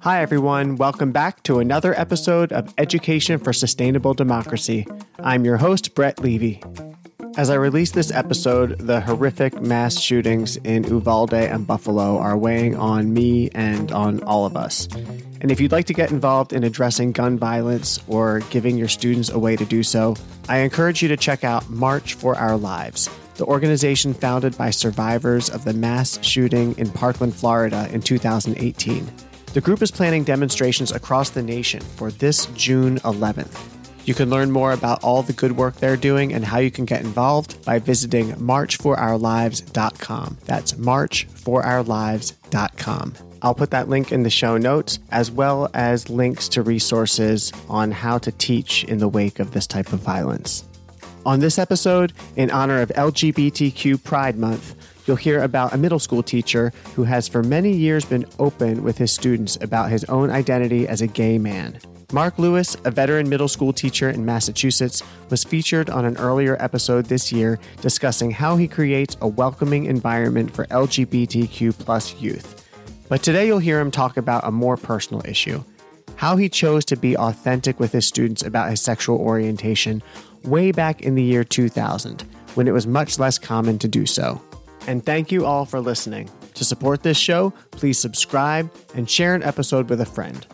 Hi, everyone. Welcome back to another episode of Education for Sustainable Democracy. I'm your host, Brett Levy. As I release this episode, the horrific mass shootings in Uvalde and Buffalo are weighing on me and on all of us. And if you'd like to get involved in addressing gun violence or giving your students a way to do so, I encourage you to check out March for Our Lives, the organization founded by survivors of the mass shooting in Parkland, Florida in 2018. The group is planning demonstrations across the nation for this June 11th. You can learn more about all the good work they're doing and how you can get involved by visiting marchforourlives.com. That's marchforourlives.com. I'll put that link in the show notes, as well as links to resources on how to teach in the wake of this type of violence. On this episode, in honor of LGBTQ Pride Month, you'll hear about a middle school teacher who has for many years been open with his students about his own identity as a gay man. Mark Lewis, a veteran middle school teacher in Massachusetts, was featured on an earlier episode this year discussing how he creates a welcoming environment for LGBTQ plus youth. But today you'll hear him talk about a more personal issue how he chose to be authentic with his students about his sexual orientation way back in the year 2000, when it was much less common to do so. And thank you all for listening. To support this show, please subscribe and share an episode with a friend.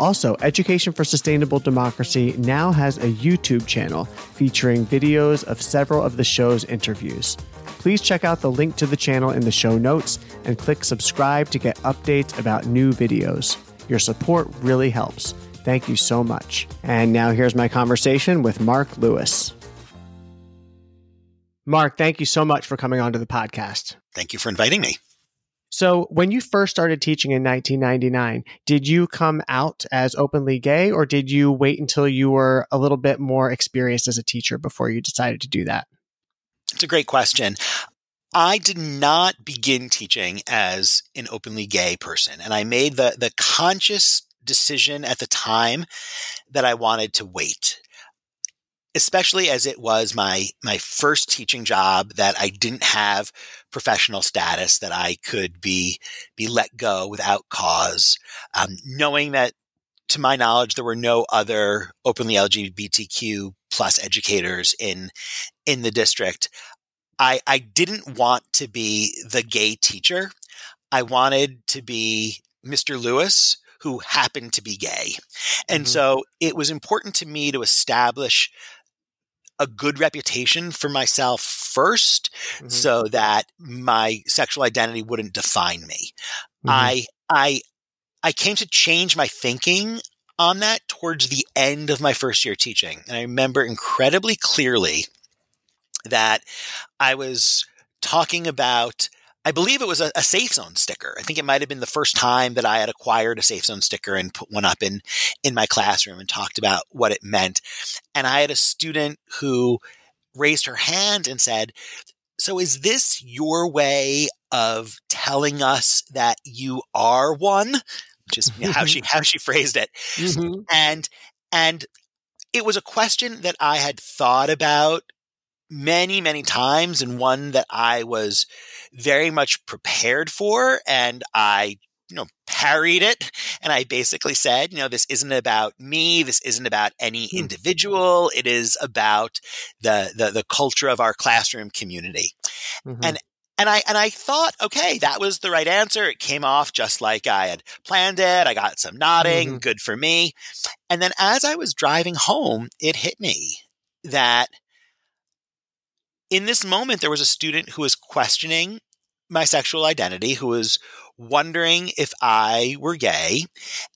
Also, Education for Sustainable Democracy now has a YouTube channel featuring videos of several of the show's interviews. Please check out the link to the channel in the show notes and click subscribe to get updates about new videos. Your support really helps. Thank you so much. And now here's my conversation with Mark Lewis. Mark, thank you so much for coming onto the podcast. Thank you for inviting me. So, when you first started teaching in 1999, did you come out as openly gay or did you wait until you were a little bit more experienced as a teacher before you decided to do that? It's a great question. I did not begin teaching as an openly gay person, and I made the the conscious decision at the time that I wanted to wait. Especially as it was my my first teaching job that I didn't have professional status that I could be be let go without cause, um, knowing that to my knowledge there were no other openly LGBTQ plus educators in in the district. I, I didn't want to be the gay teacher. I wanted to be Mr. Lewis, who happened to be gay. And mm-hmm. so it was important to me to establish a good reputation for myself 1st mm-hmm. so that my sexual identity wouldn't define me. Mm-hmm. I I I came to change my thinking on that towards the end of my first year teaching. And I remember incredibly clearly that I was talking about I believe it was a, a, safe zone sticker. I think it might have been the first time that I had acquired a safe zone sticker and put one up in in my classroom and talked about what it meant. And I had a student who raised her hand and said, "So is this your way of telling us that you are one?" Which is how she how she phrased it. Mm-hmm. And and it was a question that I had thought about many, many times and one that I was very much prepared for. And I, you know, parried it. And I basically said, you know, this isn't about me. This isn't about any hmm. individual. It is about the, the, the culture of our classroom community. Mm-hmm. And, and I and I thought, okay, that was the right answer. It came off just like I had planned it. I got some nodding, mm-hmm. good for me. And then as I was driving home, it hit me that in this moment, there was a student who was questioning my sexual identity, who was wondering if I were gay.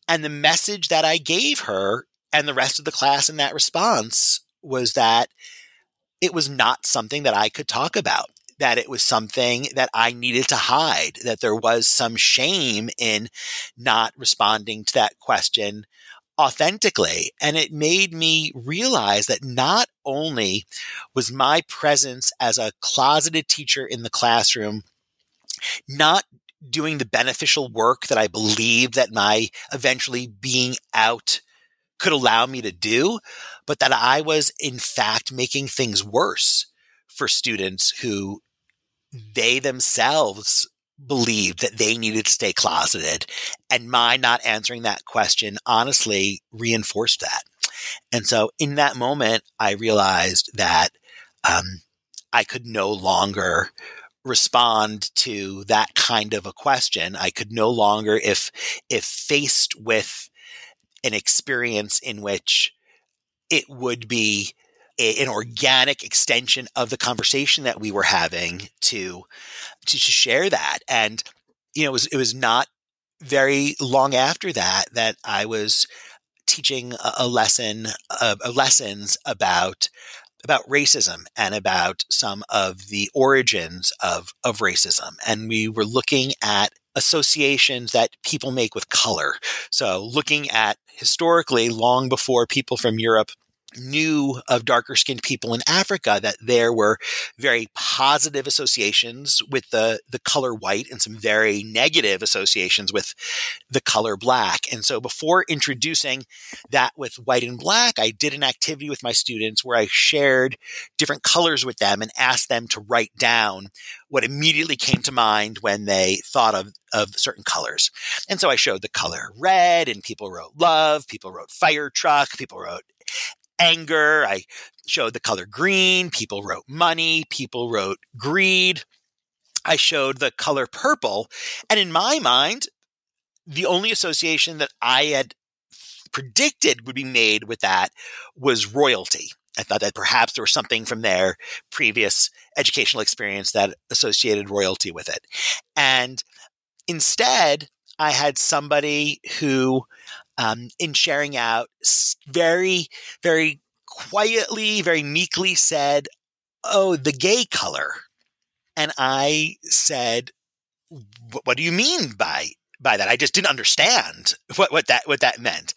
And the message that I gave her and the rest of the class in that response was that it was not something that I could talk about, that it was something that I needed to hide, that there was some shame in not responding to that question authentically. And it made me realize that not only was my presence as a closeted teacher in the classroom not doing the beneficial work that I believe that my eventually being out could allow me to do, but that I was in fact making things worse for students who they themselves believed that they needed to stay closeted. And my not answering that question honestly reinforced that. And so in that moment, I realized that um, I could no longer respond to that kind of a question. I could no longer, if if faced with an experience in which it would be a, an organic extension of the conversation that we were having to, to to share that. And you know, it was it was not very long after that that I was teaching a, a lesson uh, lessons about about racism and about some of the origins of, of racism. And we were looking at associations that people make with color. So looking at historically, long before people from Europe knew of darker skinned people in Africa that there were very positive associations with the, the color white and some very negative associations with the color black. And so before introducing that with white and black, I did an activity with my students where I shared different colors with them and asked them to write down what immediately came to mind when they thought of, of certain colors. And so I showed the color red and people wrote love, people wrote fire truck, people wrote anger. I showed the color green. People wrote money. People wrote greed. I showed the color purple. And in my mind, the only association that I had predicted would be made with that was royalty. I thought that perhaps there was something from their previous educational experience that associated royalty with it. And instead, I had somebody who um, in sharing out, very, very quietly, very meekly said, Oh, the gay color. And I said, What do you mean by by that? I just didn't understand what, what that what that meant.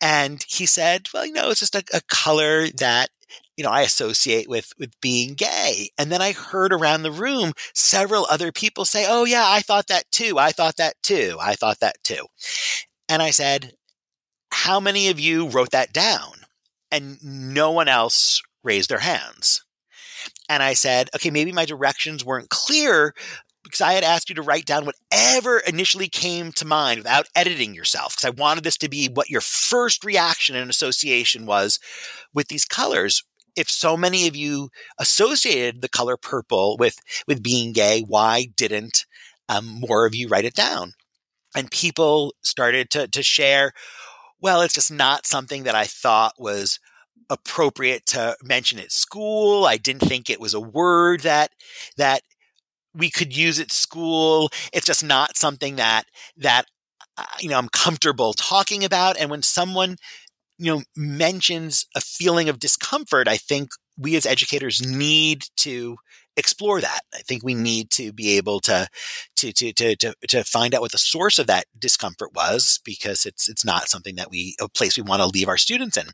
And he said, Well, you know, it's just a, a color that you know, I associate with with being gay. And then I heard around the room several other people say, "Oh yeah, I thought that too. I thought that too. I thought that too." And I said, How many of you wrote that down? And no one else raised their hands. And I said, Okay, maybe my directions weren't clear because I had asked you to write down whatever initially came to mind without editing yourself. Because I wanted this to be what your first reaction and association was with these colors. If so many of you associated the color purple with with being gay, why didn't um, more of you write it down? And people started to to share well it's just not something that i thought was appropriate to mention at school. I didn't think it was a word that that we could use at school. It's just not something that that uh, you know i'm comfortable talking about and when someone you know mentions a feeling of discomfort i think we as educators need to explore that. I think we need to be able to, to, to, to, to, to find out what the source of that discomfort was because it's, it's not something that we, a place we want to leave our students in.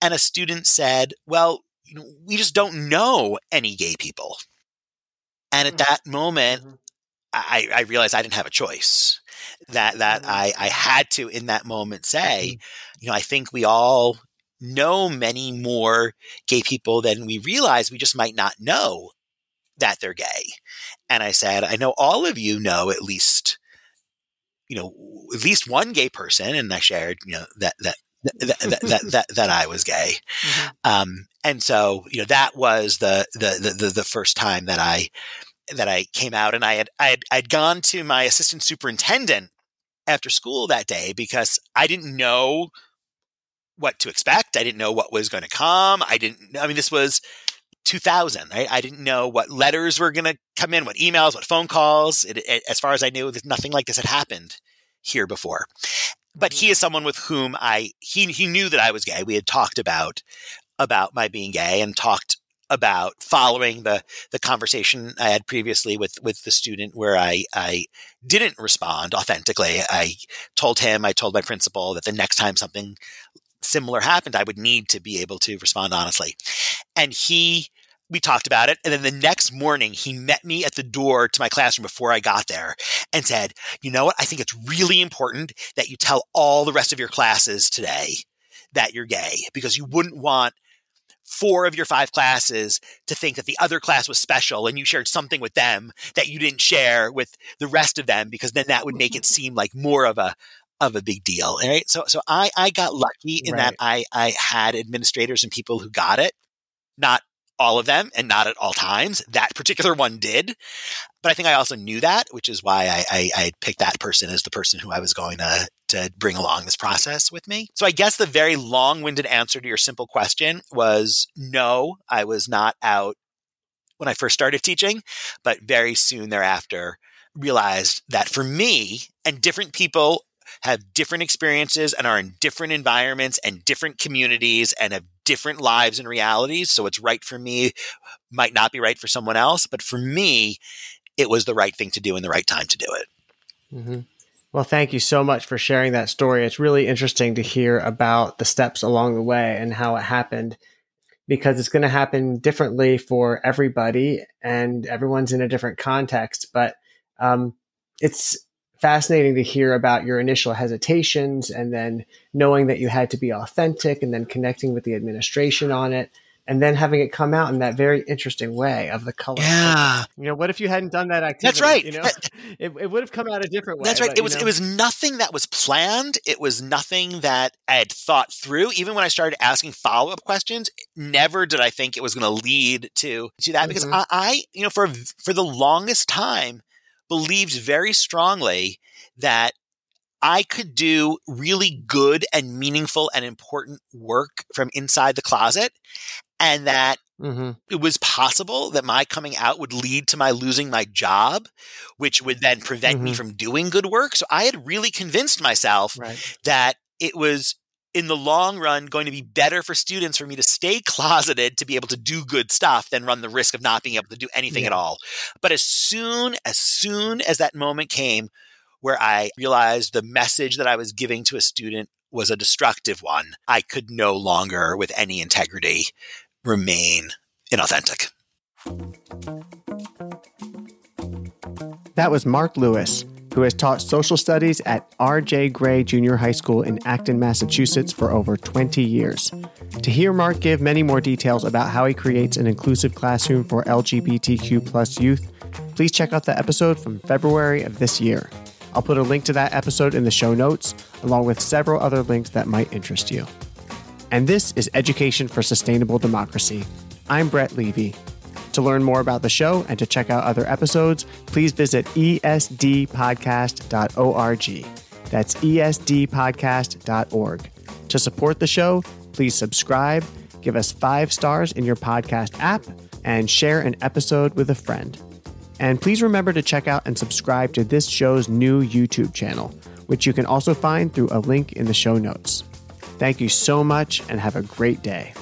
And a student said, well, you know, we just don't know any gay people. And at mm-hmm. that moment, mm-hmm. I, I realized I didn't have a choice. That that mm-hmm. I, I had to in that moment say, you know, I think we all know many more gay people than we realize. We just might not know that they're gay. And I said, I know all of you know at least, you know, at least one gay person. And I shared, you know, that, that, that, that, that, that, that, I was gay. Mm-hmm. Um, and so, you know, that was the, the, the, the first time that I, that I came out and I had, I had, I'd gone to my assistant superintendent after school that day because I didn't know what to expect. I didn't know what was going to come. I didn't, I mean, this was 2000. Right? I didn't know what letters were going to come in, what emails, what phone calls. It, it, as far as I knew, nothing like this had happened here before. But he mm-hmm. is someone with whom I he he knew that I was gay. We had talked about about my being gay and talked about following the the conversation I had previously with with the student where I I didn't respond authentically. I told him, I told my principal that the next time something similar happened, I would need to be able to respond honestly. And he, we talked about it. And then the next morning, he met me at the door to my classroom before I got there and said, You know what? I think it's really important that you tell all the rest of your classes today that you're gay because you wouldn't want four of your five classes to think that the other class was special and you shared something with them that you didn't share with the rest of them because then that would make it seem like more of a of a big deal right so so i i got lucky in right. that i i had administrators and people who got it not all of them and not at all times. That particular one did. But I think I also knew that, which is why I, I, I picked that person as the person who I was going to, to bring along this process with me. So I guess the very long winded answer to your simple question was no, I was not out when I first started teaching, but very soon thereafter realized that for me and different people have different experiences and are in different environments and different communities and have different lives and realities. So what's right for me might not be right for someone else. But for me, it was the right thing to do and the right time to do it. Mm-hmm. Well, thank you so much for sharing that story. It's really interesting to hear about the steps along the way and how it happened because it's going to happen differently for everybody and everyone's in a different context. But um, it's fascinating to hear about your initial hesitations and then knowing that you had to be authentic and then connecting with the administration on it and then having it come out in that very interesting way of the color. Yeah. You know, what if you hadn't done that activity? That's right. You know, it, it would have come out a different way. That's right. But, it was know. it was nothing that was planned. It was nothing that I had thought through. Even when I started asking follow up questions, never did I think it was going to lead to to that mm-hmm. because I, I, you know, for for the longest time believed very strongly that I could do really good and meaningful and important work from inside the closet and that mm-hmm. it was possible that my coming out would lead to my losing my job, which would then prevent mm-hmm. me from doing good work. So I had really convinced myself right. that it was in the long run going to be better for students for me to stay closeted to be able to do good stuff than run the risk of not being able to do anything yeah. at all. But as soon as soon as that moment came where I realized the message that I was giving to a student was a destructive one, I could no longer with any integrity remain inauthentic. That was Mark Lewis who has taught social studies at R.J. Grey Junior High School in Acton, Massachusetts for over 20 years. To hear Mark give many more details about how he creates an inclusive classroom for LGBTQ plus youth, please check out the episode from February of this year. I'll put a link to that episode in the show notes, along with several other links that might interest you. And this is Education for Sustainable Democracy. I'm Brett Levy. To learn more about the show and to check out other episodes, please visit esdpodcast.org. That's esdpodcast.org. To support the show, please subscribe, give us five stars in your podcast app, and share an episode with a friend. And please remember to check out and subscribe to this show's new YouTube channel, which you can also find through a link in the show notes. Thank you so much and have a great day.